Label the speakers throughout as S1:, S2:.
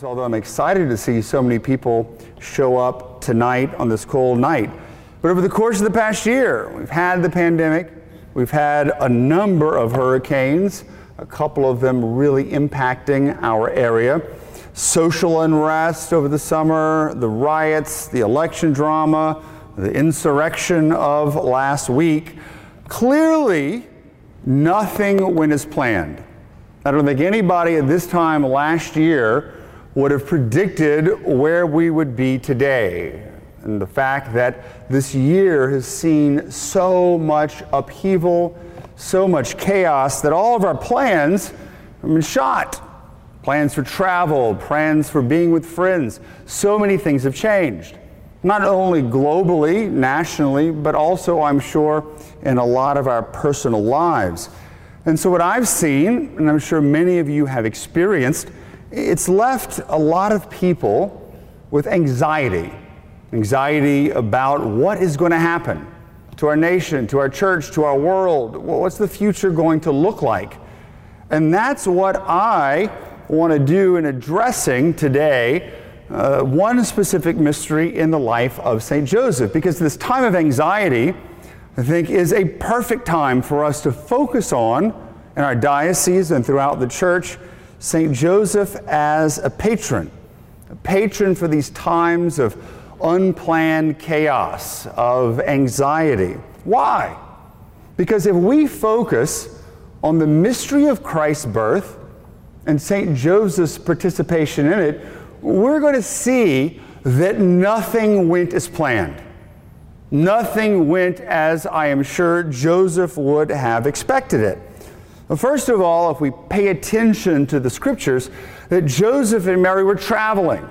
S1: Although I'm excited to see so many people show up tonight on this cold night. But over the course of the past year, we've had the pandemic, we've had a number of hurricanes, a couple of them really impacting our area. Social unrest over the summer, the riots, the election drama, the insurrection of last week. Clearly, nothing went as planned. I don't think anybody at this time last year would have predicted where we would be today. And the fact that this year has seen so much upheaval, so much chaos, that all of our plans have been shot. Plans for travel, plans for being with friends, so many things have changed. Not only globally, nationally, but also, I'm sure, in a lot of our personal lives. And so, what I've seen, and I'm sure many of you have experienced, it's left a lot of people with anxiety. Anxiety about what is going to happen to our nation, to our church, to our world. What's the future going to look like? And that's what I want to do in addressing today uh, one specific mystery in the life of St. Joseph. Because this time of anxiety, I think, is a perfect time for us to focus on in our diocese and throughout the church St. Joseph as a patron, a patron for these times of unplanned chaos, of anxiety. Why? Because if we focus on the mystery of Christ's birth and St. Joseph's participation in it, we're going to see that nothing went as planned. Nothing went as I am sure Joseph would have expected it. First of all, if we pay attention to the scriptures, that Joseph and Mary were traveling.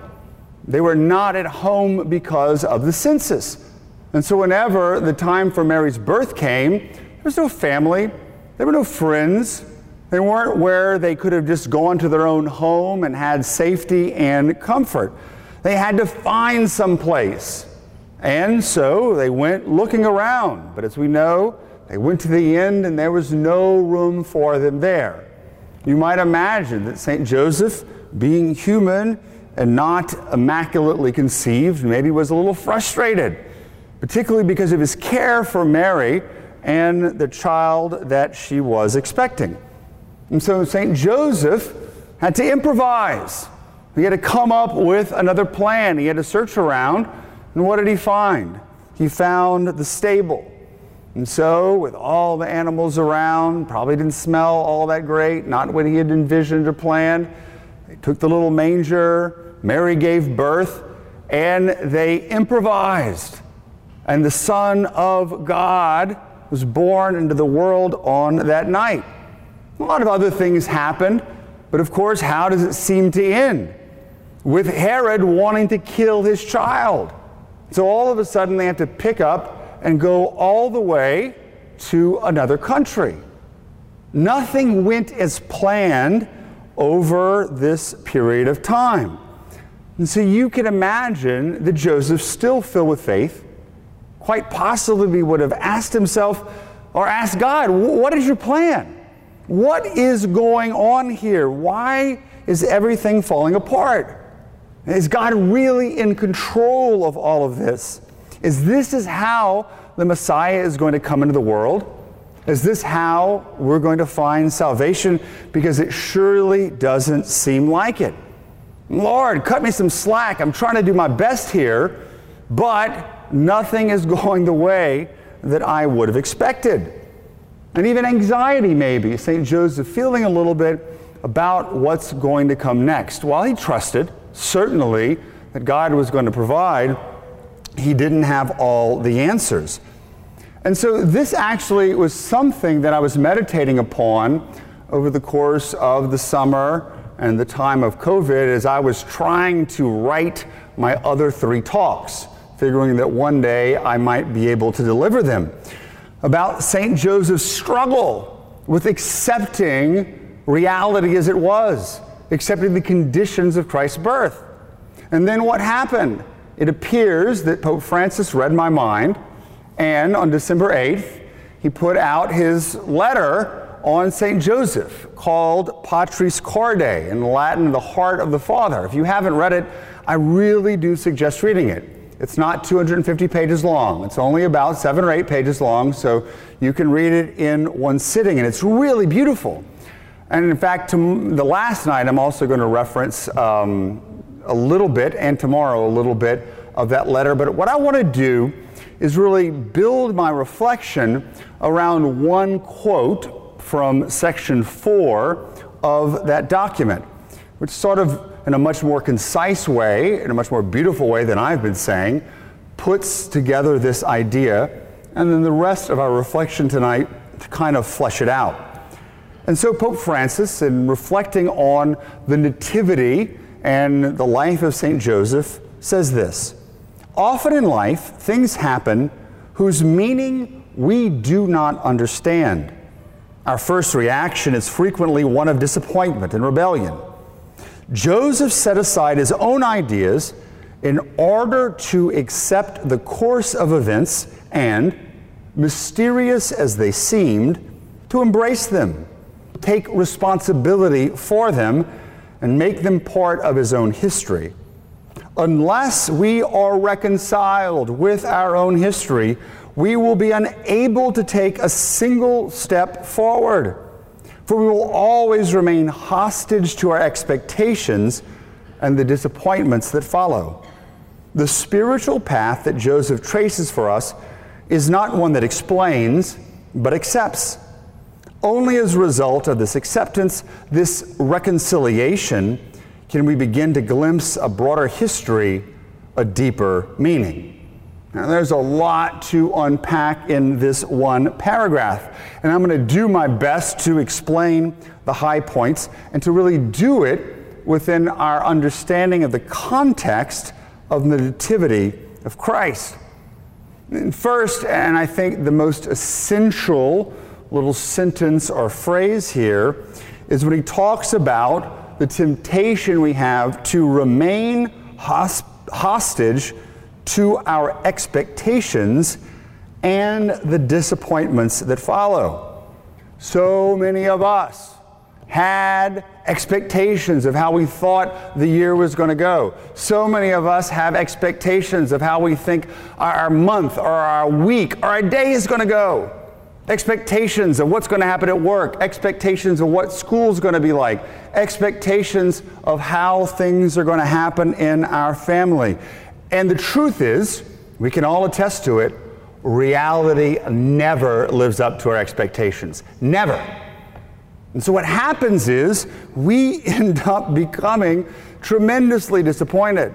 S1: They were not at home because of the census. And so, whenever the time for Mary's birth came, there was no family, there were no friends, they weren't where they could have just gone to their own home and had safety and comfort. They had to find some place. And so they went looking around. But as we know, they went to the end and there was no room for them there. You might imagine that St. Joseph, being human and not immaculately conceived, maybe was a little frustrated, particularly because of his care for Mary and the child that she was expecting. And so St. Joseph had to improvise. He had to come up with another plan. He had to search around. And what did he find? He found the stable. And so, with all the animals around, probably didn't smell all that great, not what he had envisioned or planned. They took the little manger, Mary gave birth, and they improvised. And the Son of God was born into the world on that night. A lot of other things happened, but of course, how does it seem to end? With Herod wanting to kill his child. So all of a sudden, they have to pick up and go all the way to another country. Nothing went as planned over this period of time. And so you can imagine that Joseph, still filled with faith, quite possibly would have asked himself or asked God, What is your plan? What is going on here? Why is everything falling apart? Is God really in control of all of this? Is this is how the Messiah is going to come into the world? Is this how we're going to find salvation? Because it surely doesn't seem like it. Lord, cut me some slack. I'm trying to do my best here, but nothing is going the way that I would have expected and even anxiety, maybe. St. Joseph feeling a little bit about what's going to come next. While he trusted, certainly, that God was going to provide, he didn't have all the answers. And so, this actually was something that I was meditating upon over the course of the summer and the time of COVID as I was trying to write my other three talks, figuring that one day I might be able to deliver them about St. Joseph's struggle with accepting reality as it was, accepting the conditions of Christ's birth. And then what happened? It appears that Pope Francis read my mind, and on December 8th, he put out his letter on St. Joseph called Patris Corde, in Latin, the heart of the Father. If you haven't read it, I really do suggest reading it. It's not 250 pages long. It's only about seven or eight pages long, so you can read it in one sitting, and it's really beautiful. And in fact, the last night, I'm also going to reference um, a little bit, and tomorrow a little bit of that letter. But what I want to do is really build my reflection around one quote from section four of that document, which sort of in a much more concise way, in a much more beautiful way than I've been saying, puts together this idea, and then the rest of our reflection tonight to kind of flesh it out. And so, Pope Francis, in reflecting on the Nativity and the life of St. Joseph, says this Often in life, things happen whose meaning we do not understand. Our first reaction is frequently one of disappointment and rebellion. Joseph set aside his own ideas in order to accept the course of events and, mysterious as they seemed, to embrace them, take responsibility for them, and make them part of his own history. Unless we are reconciled with our own history, we will be unable to take a single step forward for we will always remain hostage to our expectations and the disappointments that follow. The spiritual path that Joseph traces for us is not one that explains, but accepts. Only as a result of this acceptance, this reconciliation, can we begin to glimpse a broader history, a deeper meaning. Now, there's a lot to unpack in this one paragraph, and I'm going to do my best to explain the high points and to really do it within our understanding of the context of the Nativity of Christ. First, and I think the most essential little sentence or phrase here is when he talks about the temptation we have to remain hostage to our expectations and the disappointments that follow. So many of us had expectations of how we thought the year was going to go. So many of us have expectations of how we think our month or our week or our day is going to go. Expectations of what's going to happen at work, expectations of what school's going to be like, expectations of how things are going to happen in our family. And the truth is, we can all attest to it, reality never lives up to our expectations. Never. And so what happens is we end up becoming tremendously disappointed.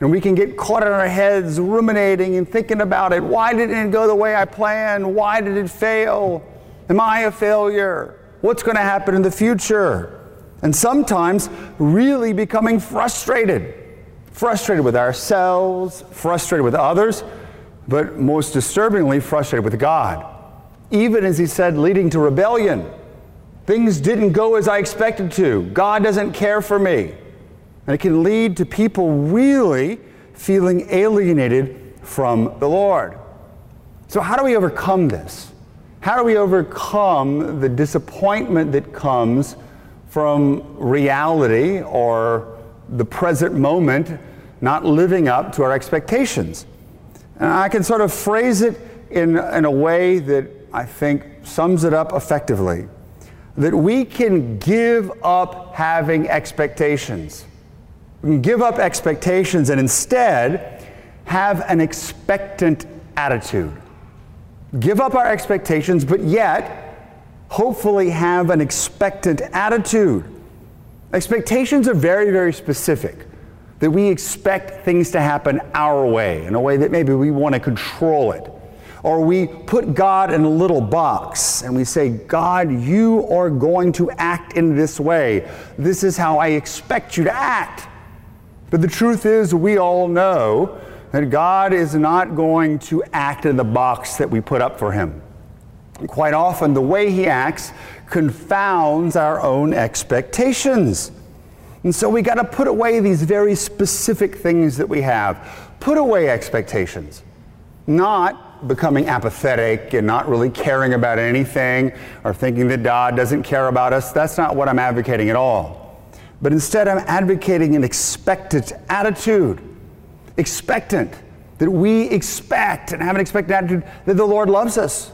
S1: And we can get caught in our heads ruminating and thinking about it. Why didn't it go the way I planned? Why did it fail? Am I a failure? What's going to happen in the future? And sometimes really becoming frustrated frustrated with ourselves, frustrated with others, but most disturbingly, frustrated with God. Even as he said, leading to rebellion. Things didn't go as I expected to. God doesn't care for me. And it can lead to people really feeling alienated from the Lord. So, how do we overcome this? How do we overcome the disappointment that comes from reality or the present moment not living up to our expectations. And I can sort of phrase it in, in a way that I think sums it up effectively that we can give up having expectations. We can give up expectations and instead have an expectant attitude. Give up our expectations, but yet hopefully have an expectant attitude. Expectations are very, very specific. That we expect things to happen our way, in a way that maybe we want to control it. Or we put God in a little box and we say, God, you are going to act in this way. This is how I expect you to act. But the truth is, we all know that God is not going to act in the box that we put up for him. Quite often, the way he acts confounds our own expectations. And so we got to put away these very specific things that we have. Put away expectations. Not not becoming apathetic and not really caring about anything or thinking that God doesn't care about us. That's not what I'm advocating at all. But instead, I'm advocating an expectant attitude. Expectant. That we expect and have an expectant attitude that the Lord loves us,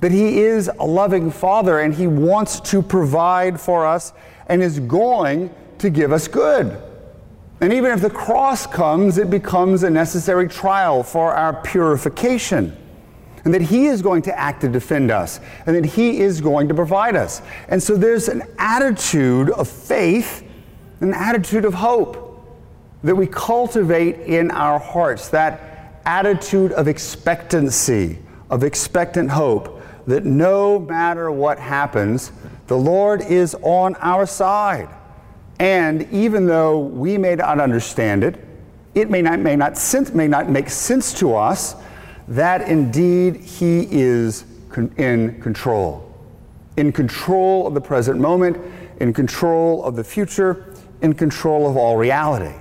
S1: that He is a loving Father and He wants to provide for us and is going to give us good. And even if the cross comes, it becomes a necessary trial for our purification. And that He is going to act to defend us, and that He is going to provide us. And so there's an attitude of faith, an attitude of hope that we cultivate in our hearts, that attitude of expectancy, of expectant hope, that no matter what happens, the Lord is on our side. And even though we may not understand it, it may not, may not, sense, may not make sense to us, that indeed He is con- in control. In control of the present moment, in control of the future, in control of all reality.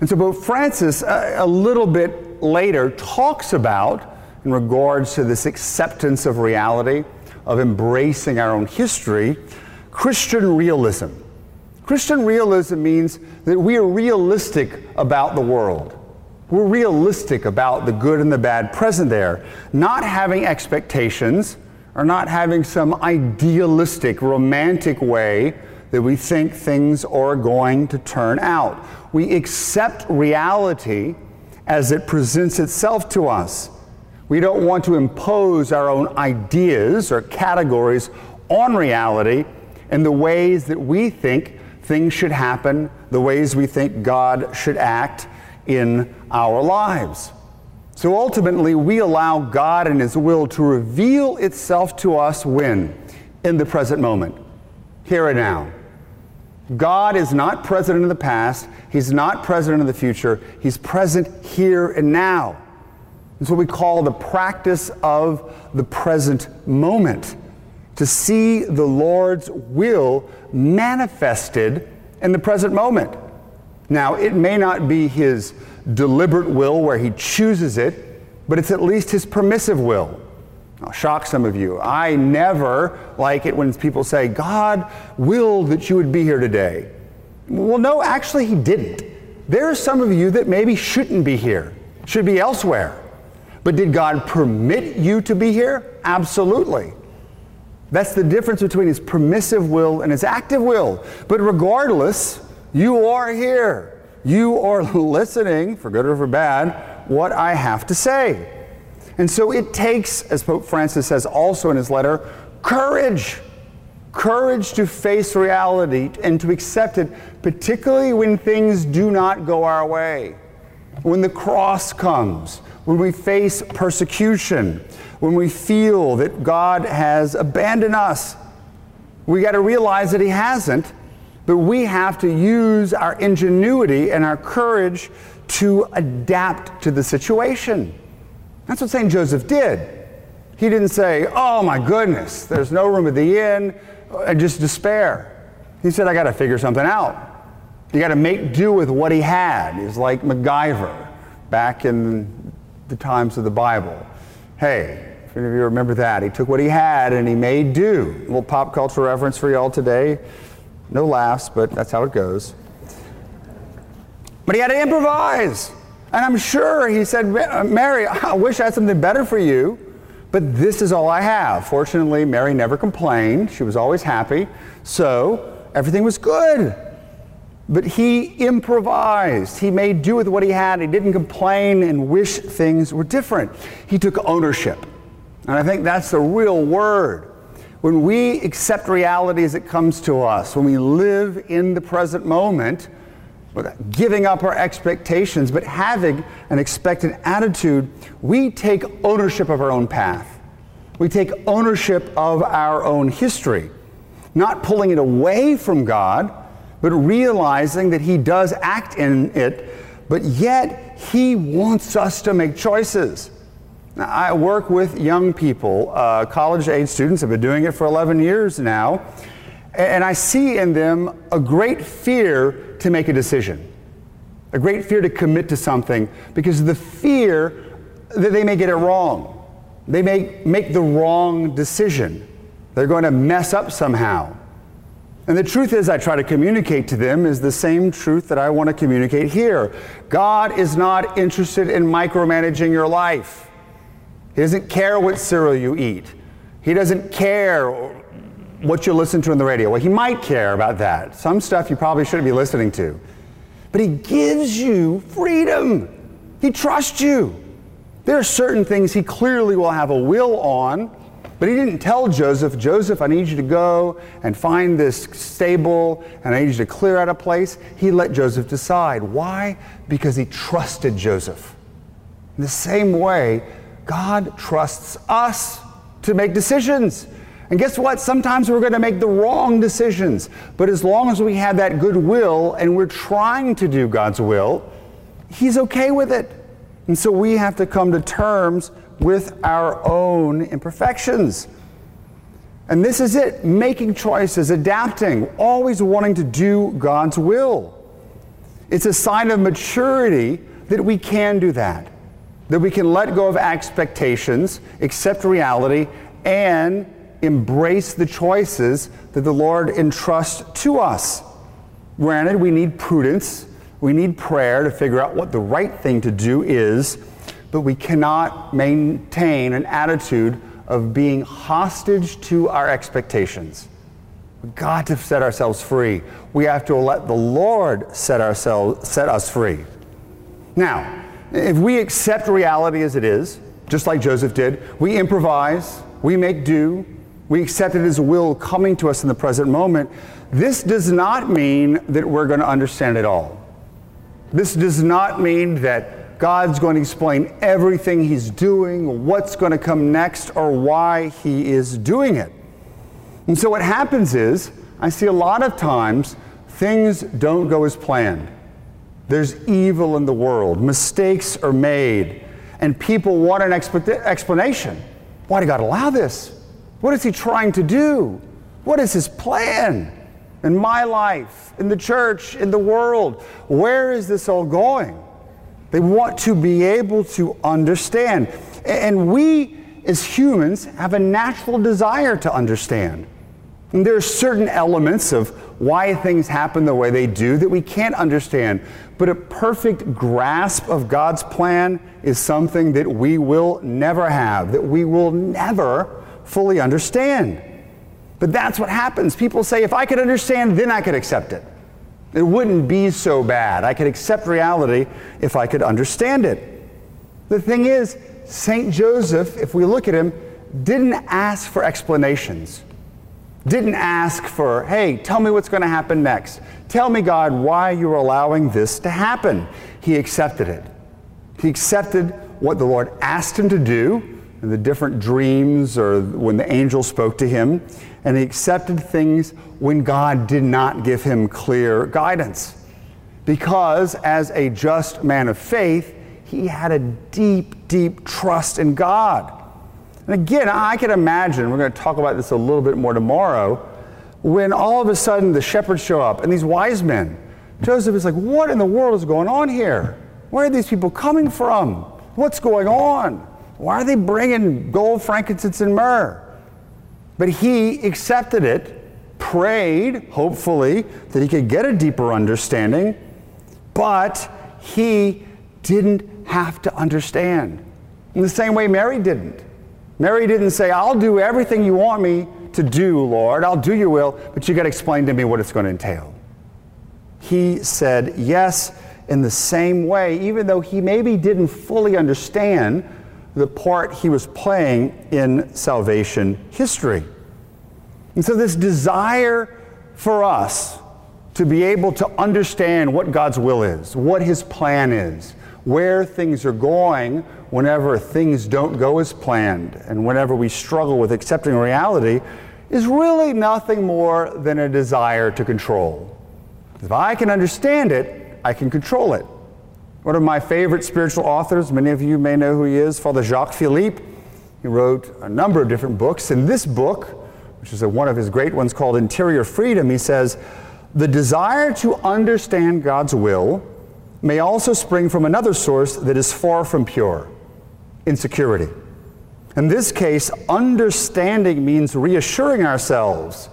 S1: And so Pope Francis, uh, a little bit later, talks about, in regards to this acceptance of reality, of embracing our own history, Christian realism. Christian realism means that we are realistic about the world. We're realistic about the good and the bad present there, not having expectations or not having some idealistic, romantic way that we think things are going to turn out. We accept reality as it presents itself to us. We don't want to impose our own ideas or categories on reality and the ways that we think things should happen, the ways we think God should act in our lives. So ultimately, we allow God and His will to reveal itself to us when? In the present moment, here and now. God is not present in the past, He's not present in the future, He's present here and now. It's what we call the practice of the present moment to see the Lord's will manifested in the present moment. Now, it may not be his deliberate will where he chooses it, but it's at least his permissive will. I'll shock some of you. I never like it when people say, God willed that you would be here today. Well, no, actually, he didn't. There are some of you that maybe shouldn't be here, should be elsewhere. But did God permit you to be here? Absolutely. That's the difference between his permissive will and his active will. But regardless, you are here. You are listening, for good or for bad, what I have to say. And so it takes, as Pope Francis says also in his letter, courage. Courage to face reality and to accept it, particularly when things do not go our way. When the cross comes, when we face persecution, when we feel that God has abandoned us. We got to realize that He hasn't, but we have to use our ingenuity and our courage to adapt to the situation. That's what St. Joseph did. He didn't say, Oh my goodness, there's no room at the inn, and just despair. He said, I got to figure something out. You got to make do with what he had. He's like MacGyver back in the times of the Bible. Hey, if any of you remember that, he took what he had and he made do. A little pop culture reference for y'all today. No laughs, but that's how it goes. But he had to improvise. And I'm sure he said, uh, Mary, I wish I had something better for you, but this is all I have. Fortunately, Mary never complained. She was always happy. So everything was good. But he improvised. He made do with what he had. He didn't complain and wish things were different. He took ownership. And I think that's the real word. When we accept reality as it comes to us, when we live in the present moment, giving up our expectations, but having an expectant attitude, we take ownership of our own path. We take ownership of our own history, not pulling it away from God, but realizing that He does act in it, but yet He wants us to make choices. I work with young people, uh, college age students. I've been doing it for 11 years now. And I see in them a great fear to make a decision, a great fear to commit to something, because the fear that they may get it wrong. They may make the wrong decision. They're going to mess up somehow. And the truth is, I try to communicate to them is the same truth that I want to communicate here. God is not interested in micromanaging your life. He doesn't care what cereal you eat. He doesn't care what you listen to on the radio. Well, He might care about that. Some stuff you probably shouldn't be listening to. But He gives you freedom. He trusts you. There are certain things He clearly will have a will on but he didn't tell Joseph, Joseph, I need you to go and find this stable and I need you to clear out a place. He let Joseph decide. Why? Because he trusted Joseph. In the same way, God trusts us to make decisions. And guess what? Sometimes we're going to make the wrong decisions. But as long as we have that good will and we're trying to do God's will, He's okay with it. And so we have to come to terms with our own imperfections. And this is it making choices, adapting, always wanting to do God's will. It's a sign of maturity that we can do that, that we can let go of expectations, accept reality, and embrace the choices that the Lord entrusts to us. Granted, we need prudence, we need prayer to figure out what the right thing to do is but we cannot maintain an attitude of being hostage to our expectations. We've got to set ourselves free. We have to let the Lord set, ourselves, set us free. Now, if we accept reality as it is, just like Joseph did, we improvise, we make do, we accept it as a will coming to us in the present moment, this does not mean that we're going to understand it all. This does not mean that God's going to explain everything He's doing, what's going to come next, or why He is doing it. And so what happens is, I see a lot of times things don't go as planned. There's evil in the world, mistakes are made, and people want an explanation. Why did God allow this? What is He trying to do? What is His plan in my life, in the church, in the world? Where is this all going? They want to be able to understand. And we, as humans, have a natural desire to understand. And there are certain elements of why things happen the way they do that we can't understand. But a perfect grasp of God's plan is something that we will never have, that we will never fully understand. But that's what happens. People say, if I could understand, then I could accept it. It wouldn't be so bad. I could accept reality if I could understand it. The thing is, St. Joseph, if we look at him, didn't ask for explanations. Didn't ask for, hey, tell me what's going to happen next. Tell me, God, why you're allowing this to happen. He accepted it. He accepted what the Lord asked him to do in the different dreams or when the angel spoke to him and he accepted things when God did not give him clear guidance. Because as a just man of faith, he had a deep, deep trust in God. And again, I can imagine, we're going to talk about this a little bit more tomorrow, when all of a sudden the shepherds show up and these wise men, Joseph is like, What in the world is going on here? Where are these people coming from? What's going on? Why are they bringing gold, frankincense, and myrrh? But he accepted it, prayed, hopefully, that he could get a deeper understanding, but he didn't have to understand. In the same way Mary didn't. Mary didn't say, I'll do everything you want me to do, Lord. I'll do your will, but you got to explain to me what it's going to entail. He said yes in the same way, even though he maybe didn't fully understand the part he was playing in salvation history. And so, this desire for us to be able to understand what God's will is, what his plan is, where things are going whenever things don't go as planned, and whenever we struggle with accepting reality, is really nothing more than a desire to control. If I can understand it, I can control it. One of my favorite spiritual authors, many of you may know who he is, Father Jacques Philippe. He wrote a number of different books. In this book, which is a, one of his great ones called Interior Freedom, he says, The desire to understand God's will may also spring from another source that is far from pure. insecurity. In this case, understanding means reassuring ourselves,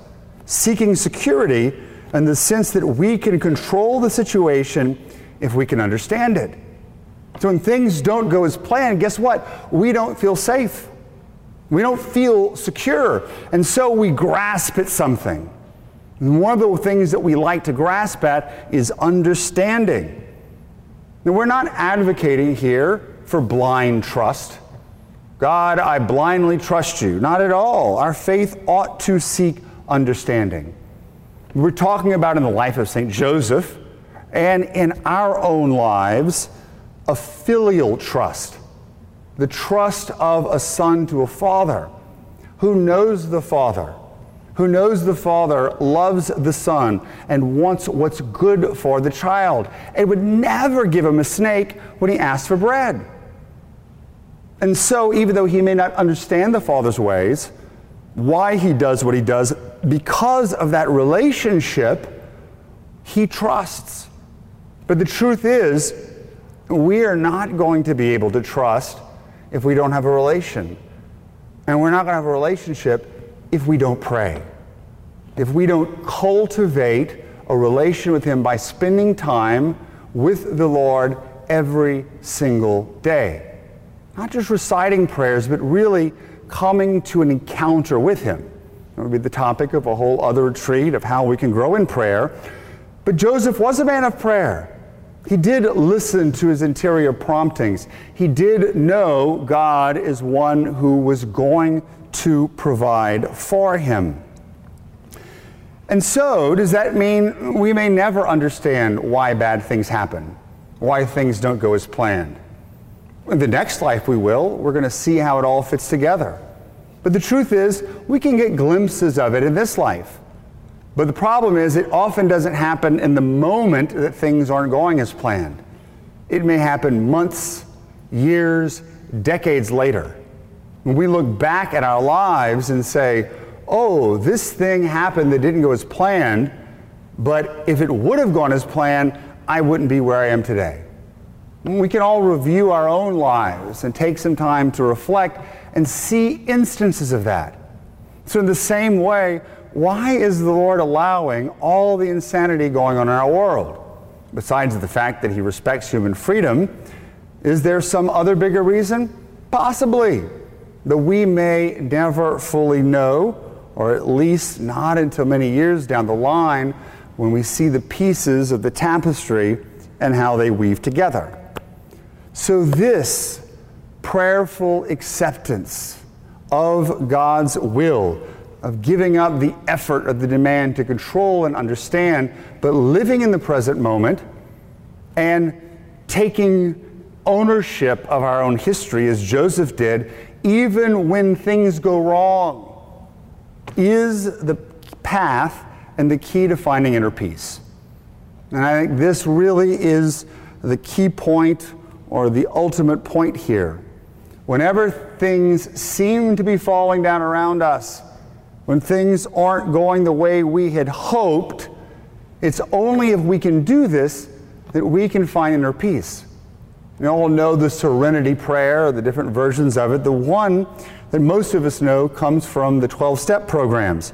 S1: seeking security in the sense that we can control the situation if we can understand it. So when things don't go as planned, guess what? We don't feel safe. We don't feel secure. And so we grasp at something. And one of the things that we like to grasp at is understanding. Now, we're not advocating here for blind trust. God, I blindly trust you. Not at all. Our faith ought to seek understanding. We're talking about in the life of St. Joseph and in our own lives a filial trust, the trust of a son to a father who knows the father, who knows the father loves the son and wants what's good for the child, and would never give him a snake when he asks for bread. And so, even though he may not understand the Father's ways, why he does what he does, because of that relationship, he trusts. But the truth is, we are not going to be able to trust if we don't have a relation. And we're not going to have a relationship if we don't pray. If we don't cultivate a relation with Him by spending time with the Lord every single day not just reciting prayers, but really coming to an encounter with Him. That would be the topic of a whole other retreat of how we can grow in prayer. But Joseph was a man of prayer. He did listen to his interior promptings. He did know God is one who was going to provide for him. And so, does that mean we may never understand why bad things happen, why things don't go as planned? In the next life, we will. We're going to see how it all fits together. But the truth is, we can get glimpses of it in this life. But the problem is, it often doesn't happen in the moment that things aren't going as planned. It may happen months, years, decades later. When we look back at our lives and say, oh, this thing happened that didn't go as planned, but if it would have gone as planned, I wouldn't be where I am today. We can all review our own lives and take some time to reflect and see instances of that. So, in the same way, why is the Lord allowing all the insanity going on in our world? Besides the fact that He respects human freedom, is there some other bigger reason? Possibly. That we may never fully know, or at least not until many years down the line when we see the pieces of the tapestry and how they weave together. So, this prayerful acceptance of God's will, of giving up the effort of the demand to control and understand, but living in the present moment and taking ownership of our own history as Joseph did, even when things go wrong, is the path and the key to finding inner peace. And I think this really is the key point or the ultimate point here. Whenever things seem to be falling down around us, when things aren't going the way we had hoped, it's only if we can do this that we can find inner peace. We all know the serenity prayer, the different versions of it. The one that most of us know comes from the 12 step programs.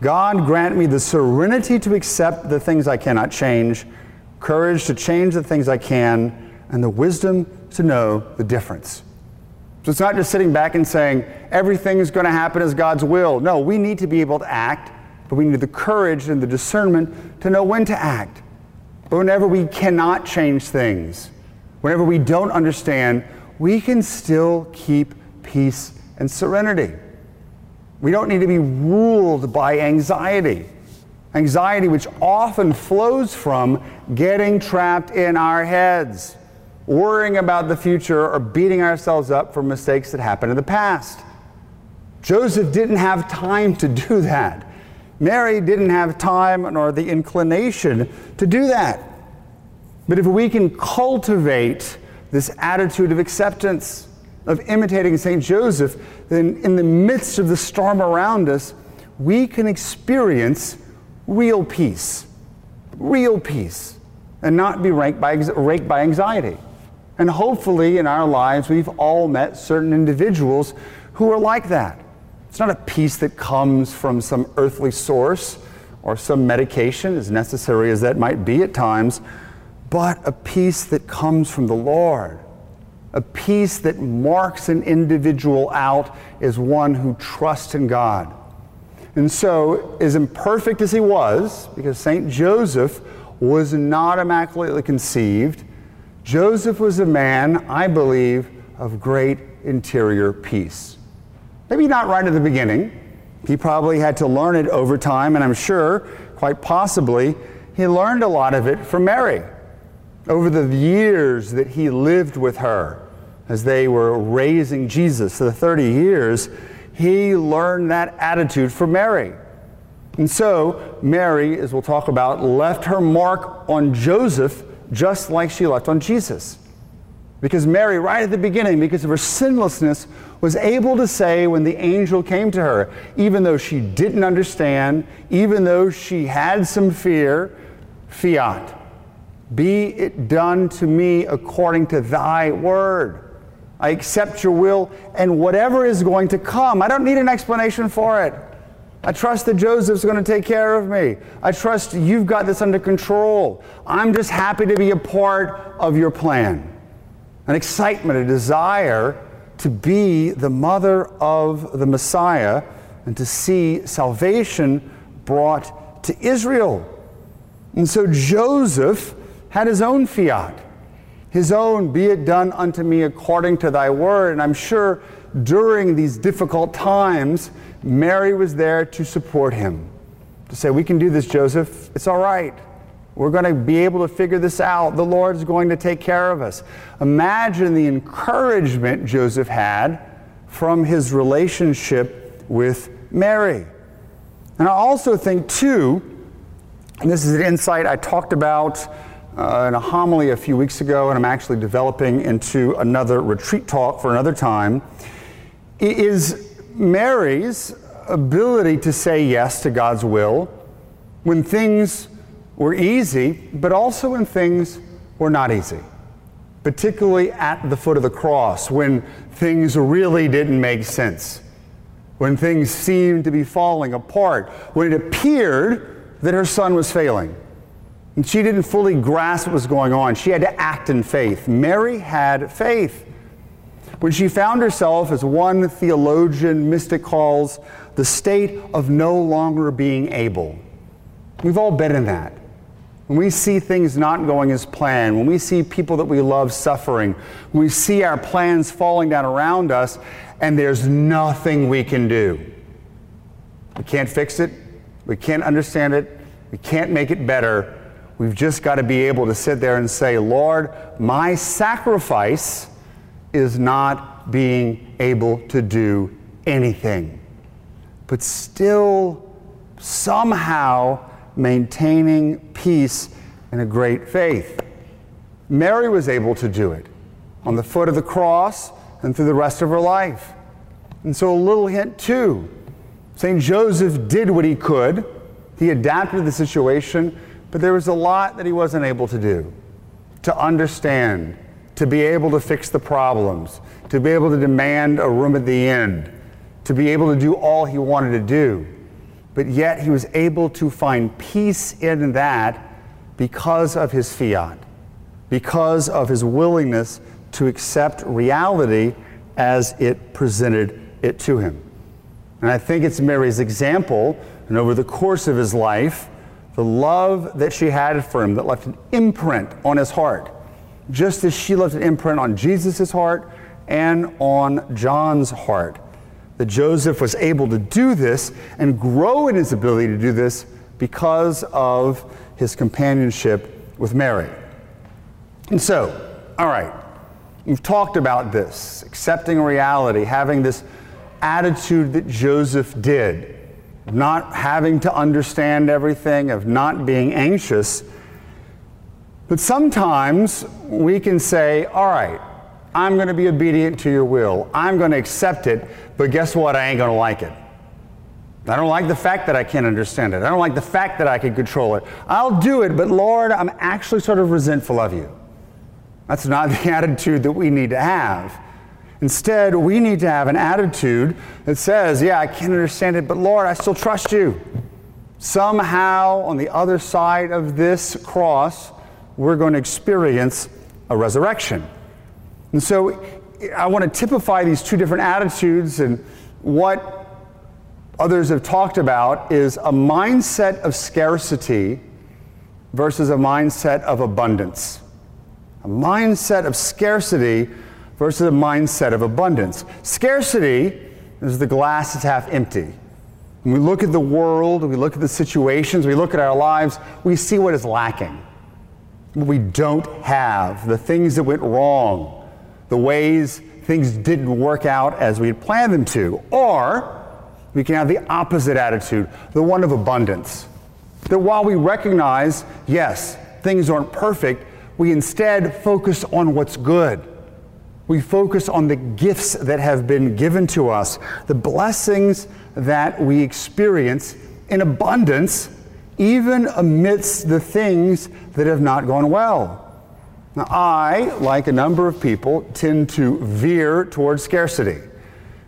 S1: God grant me the serenity to accept the things I cannot change, courage to change the things I can, and the wisdom to know the difference. So it's not just sitting back and saying everything is going to happen as God's will. No, we need to be able to act, but we need the courage and the discernment to know when to act. But whenever we cannot change things, whenever we don't understand, we can still keep peace and serenity. We don't need to be ruled by anxiety. Anxiety, which often flows from getting trapped in our heads worrying about the future, or beating ourselves up for mistakes that happened in the past. Joseph didn't have time to do that. Mary didn't have time nor the inclination to do that. But if we can cultivate this attitude of acceptance, of imitating St. Joseph, then in the midst of the storm around us, we can experience real peace, real peace, and not be raked by, raked by anxiety. And hopefully in our lives, we've all met certain individuals who are like that. It's not a peace that comes from some earthly source or some medication, as necessary as that might be at times, but a peace that comes from the Lord. A peace that marks an individual out as one who trusts in God. And so, as imperfect as he was, because St. Joseph was not immaculately conceived, Joseph was a man, I believe, of great interior peace. Maybe not right at the beginning. He probably had to learn it over time, and I'm sure, quite possibly, he learned a lot of it from Mary over the years that he lived with her as they were raising Jesus, the 30 years, he learned that attitude from Mary. And so, Mary, as we'll talk about, left her mark on Joseph just like she left on Jesus. Because Mary, right at the beginning, because of her sinlessness, was able to say when the angel came to her, even though she didn't understand, even though she had some fear, fiat, be it done to me according to thy word. I accept your will and whatever is going to come. I don't need an explanation for it. I trust that Joseph's going to take care of me. I trust you've got this under control. I'm just happy to be a part of your plan. An excitement, a desire to be the mother of the Messiah and to see salvation brought to Israel. And so Joseph had his own fiat, his own, be it done unto me according to thy word. And I'm sure during these difficult times, Mary was there to support him, to say, We can do this, Joseph. It's all right. We're going to be able to figure this out. The Lord's going to take care of us. Imagine the encouragement Joseph had from his relationship with Mary. And I also think, too, and this is an insight I talked about uh, in a homily a few weeks ago, and I'm actually developing into another retreat talk for another time, is Mary's ability to say yes to God's will when things were easy, but also when things were not easy, particularly at the foot of the cross, when things really didn't make sense, when things seemed to be falling apart, when it appeared that her son was failing. And she didn't fully grasp what was going on. She had to act in faith. Mary had faith. When she found herself, as one theologian mystic calls, the state of no longer being able. We've all been in that. When we see things not going as planned, when we see people that we love suffering, when we see our plans falling down around us, and there's nothing we can do. We can't fix it. We can't understand it. We can't make it better. We've just got to be able to sit there and say, Lord, my sacrifice is not being able to do anything, but still somehow maintaining peace and a great faith. Mary was able to do it on the foot of the cross and through the rest of her life. And so, a little hint too St. Joseph did what he could, he adapted to the situation, but there was a lot that he wasn't able to do to understand to be able to fix the problems, to be able to demand a room at the end, to be able to do all he wanted to do. But yet he was able to find peace in that because of his fiat, because of his willingness to accept reality as it presented it to him. And I think it's Mary's example, and over the course of his life, the love that she had for him that left an imprint on his heart just as she left an imprint on Jesus' heart and on John's heart. That Joseph was able to do this and grow in his ability to do this because of his companionship with Mary. And so, all right, we've talked about this accepting reality, having this attitude that Joseph did, not having to understand everything, of not being anxious. But sometimes we can say, all right, I'm going to be obedient to your will. I'm going to accept it, but guess what? I ain't going to like it. I don't like the fact that I can't understand it. I don't like the fact that I can control it. I'll do it, but Lord, I'm actually sort of resentful of you. That's not the attitude that we need to have. Instead, we need to have an attitude that says, Yeah, I can't understand it, but Lord, I still trust you. Somehow, on the other side of this cross, we're going to experience a resurrection. And so, I want to typify these two different attitudes, and what others have talked about is a mindset of scarcity versus a mindset of abundance. A mindset of scarcity versus a mindset of abundance. Scarcity is the glass is half empty. When we look at the world, we look at the situations, we look at our lives, we see what is lacking. What we don't have, the things that went wrong, the ways things didn't work out as we had planned them to. Or we can have the opposite attitude, the one of abundance. That while we recognize, yes, things aren't perfect, we instead focus on what's good. We focus on the gifts that have been given to us, the blessings that we experience in abundance, even amidst the things that have not gone well. Now, I, like a number of people, tend to veer towards scarcity.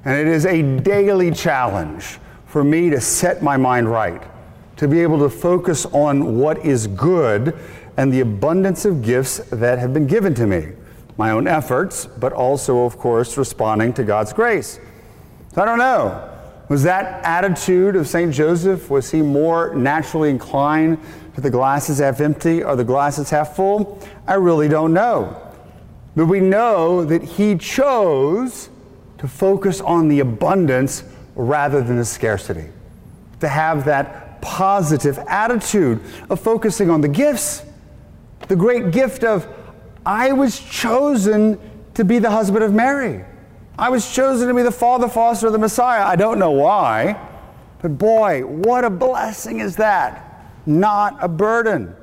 S1: And it is a daily challenge for me to set my mind right, to be able to focus on what is good and the abundance of gifts that have been given to me my own efforts, but also, of course, responding to God's grace. So I don't know. Was that attitude of St. Joseph, was he more naturally inclined to the glasses half empty or the glasses half full? I really don't know. But we know that he chose to focus on the abundance rather than the scarcity. To have that positive attitude of focusing on the gifts, the great gift of I was chosen to be the husband of Mary. I was chosen to be the father foster of the Messiah. I don't know why, but boy, what a blessing is that! Not a burden.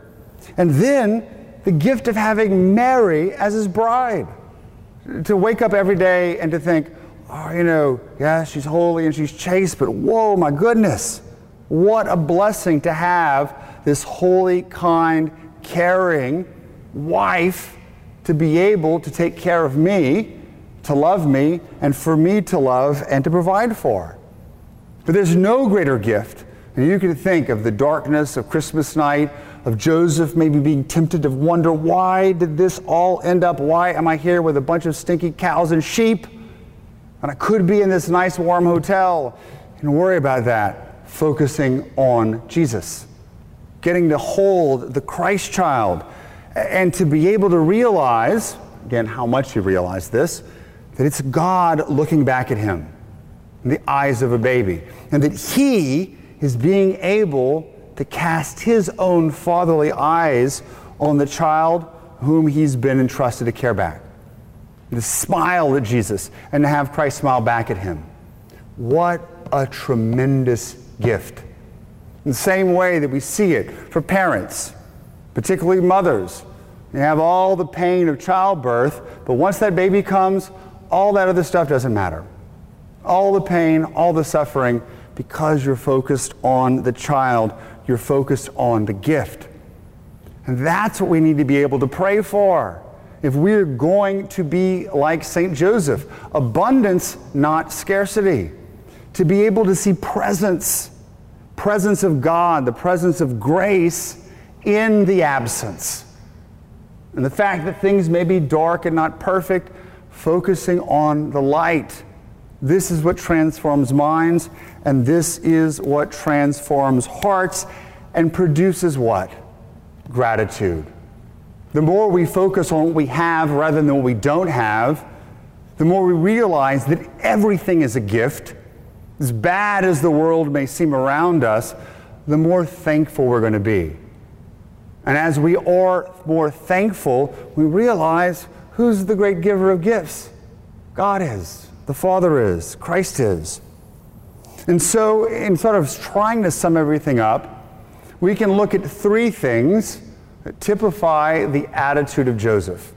S1: And then the gift of having Mary as his bride. To wake up every day and to think, oh, you know, yeah, she's holy and she's chaste, but whoa, my goodness, what a blessing to have this holy, kind, caring wife to be able to take care of me, to love me, and for me to love and to provide for. But there's no greater gift. And you can think of the darkness of Christmas night, of Joseph maybe being tempted to wonder, why did this all end up? Why am I here with a bunch of stinky cows and sheep? And I could be in this nice warm hotel. And worry about that. Focusing on Jesus. Getting to hold the Christ child and to be able to realize, again, how much you realize this, that it's God looking back at him in the eyes of a baby, and that he is being able to cast his own fatherly eyes on the child whom he's been entrusted to care back. To smile at Jesus and to have Christ smile back at him. What a tremendous gift. In the same way that we see it for parents particularly mothers. they have all the pain of childbirth, but once that baby comes, all that other stuff doesn't matter. All the pain, all the suffering, because you're focused on the child, you're focused on the gift. And that's what we need to be able to pray for. If we're going to be like St. Joseph, abundance, not scarcity. To be able to see presence, presence of God, the presence of grace in the absence. And the fact that things may be dark and not perfect, focusing on the light. This is what transforms minds, and this is what transforms hearts and produces what? Gratitude. The more we focus on what we have rather than what we don't have, the more we realize that everything is a gift. As bad as the world may seem around us, the more thankful we're going to be. And as we are more thankful, we realize who's the great giver of gifts? God is, the Father is, Christ is. And so, in sort of trying to sum everything up, we can look at three things that typify the attitude of Joseph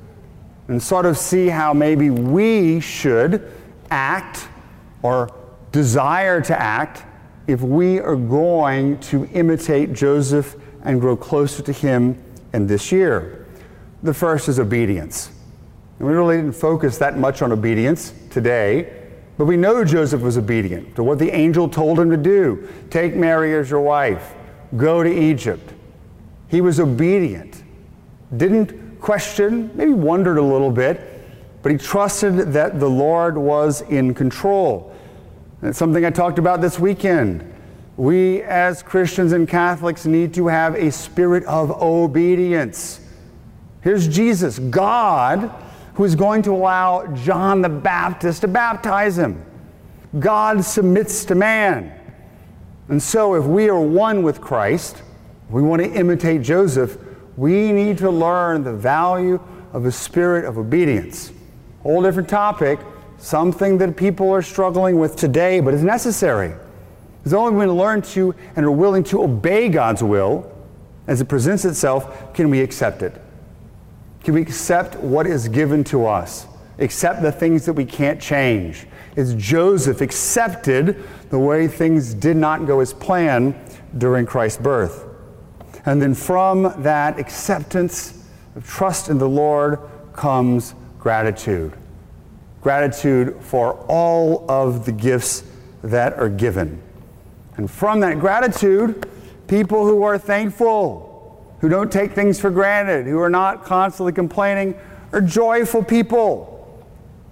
S1: and sort of see how maybe we should act or desire to act if we are going to imitate Joseph and grow closer to Him in this year. The first is obedience. And we really didn't focus that much on obedience today, but we know Joseph was obedient to what the angel told him to do. Take Mary as your wife. Go to Egypt. He was obedient. Didn't question, maybe wondered a little bit, but he trusted that the Lord was in control. And it's something I talked about this weekend. We as Christians and Catholics need to have a spirit of obedience. Here's Jesus, God, who is going to allow John the Baptist to baptize him. God submits to man. And so, if we are one with Christ, we want to imitate Joseph, we need to learn the value of a spirit of obedience. Whole different topic, something that people are struggling with today, but is necessary. It's only when we learn to and are willing to obey God's will as it presents itself can we accept it. Can we accept what is given to us? Accept the things that we can't change. As Joseph accepted the way things did not go as planned during Christ's birth. And then from that acceptance of trust in the Lord comes gratitude. Gratitude for all of the gifts that are given. And from that gratitude, people who are thankful, who don't take things for granted, who are not constantly complaining, are joyful people.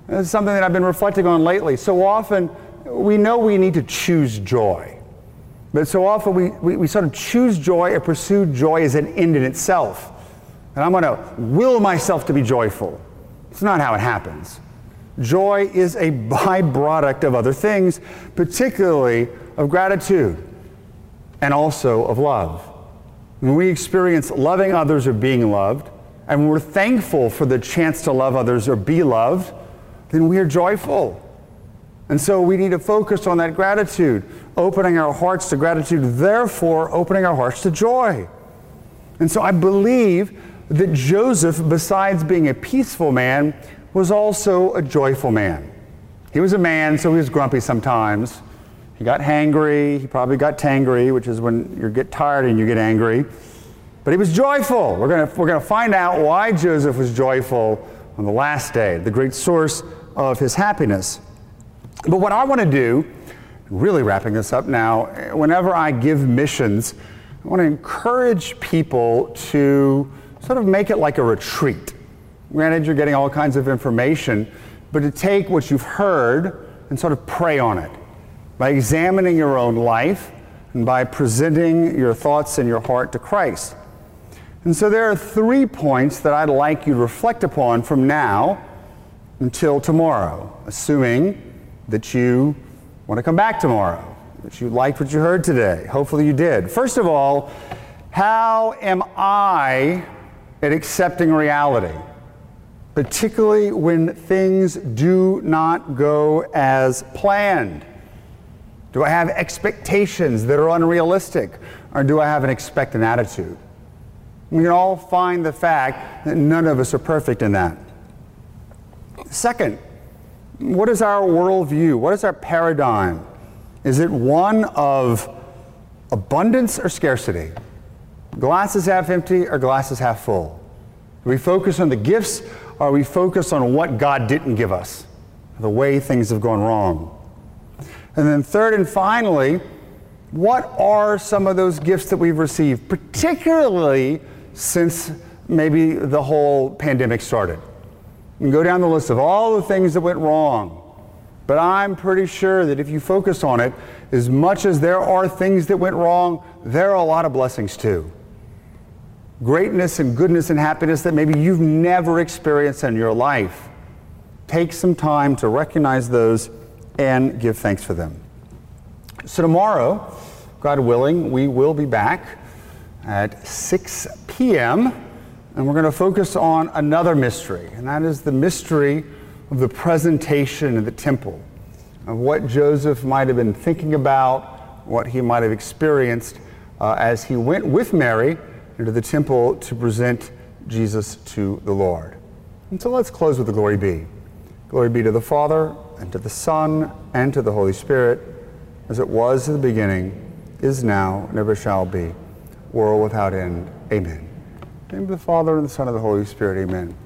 S1: This is something that I've been reflecting on lately. So often, we know we need to choose joy. But so often, we, we, we sort of choose joy or pursue joy as an end in itself. And I'm going to will myself to be joyful. It's not how it happens. Joy is a byproduct of other things, particularly of gratitude and also of love. When we experience loving others or being loved, and when we're thankful for the chance to love others or be loved, then we are joyful. And so we need to focus on that gratitude, opening our hearts to gratitude, therefore opening our hearts to joy. And so I believe that Joseph, besides being a peaceful man, was also a joyful man. He was a man, so he was grumpy sometimes. He got hangry. He probably got tangry, which is when you get tired and you get angry. But he was joyful. We're going we're going to find out why Joseph was joyful on the last day, the great source of his happiness. But what I want to do, really wrapping this up now, whenever I give missions, I want to encourage people to sort of make it like a retreat. Granted, you're getting all kinds of information, but to take what you've heard and sort of pray on it by examining your own life and by presenting your thoughts and your heart to Christ. And so there are three points that I'd like you to reflect upon from now until tomorrow, assuming that you want to come back tomorrow, that you liked what you heard today. Hopefully you did. First of all, how am I at accepting reality? Particularly when things do not go as planned. Do I have expectations that are unrealistic? Or do I have an expectant attitude? We can all find the fact that none of us are perfect in that. Second, what is our worldview? What is our paradigm? Is it one of abundance or scarcity? Glasses half empty or glasses half full? Do we focus on the gifts or we focus on what God didn't give us? The way things have gone wrong? And then, third and finally, what are some of those gifts that we've received, particularly since maybe the whole pandemic started? You can go down the list of all the things that went wrong. But I'm pretty sure that if you focus on it, as much as there are things that went wrong, there are a lot of blessings too. Greatness and goodness and happiness that maybe you've never experienced in your life. Take some time to recognize those and give thanks for them. So, tomorrow, God willing, we will be back at 6 p.m. and we're going to focus on another mystery, and that is the mystery of the presentation in the temple, of what Joseph might have been thinking about, what he might have experienced uh, as he went with Mary into the temple to present Jesus to the Lord. And so let's close with the glory be. Glory be to the Father, and to the Son, and to the Holy Spirit, as it was in the beginning, is now, and ever shall be, world without end. Amen. In the name of the Father, and the Son, and the Holy Spirit. Amen.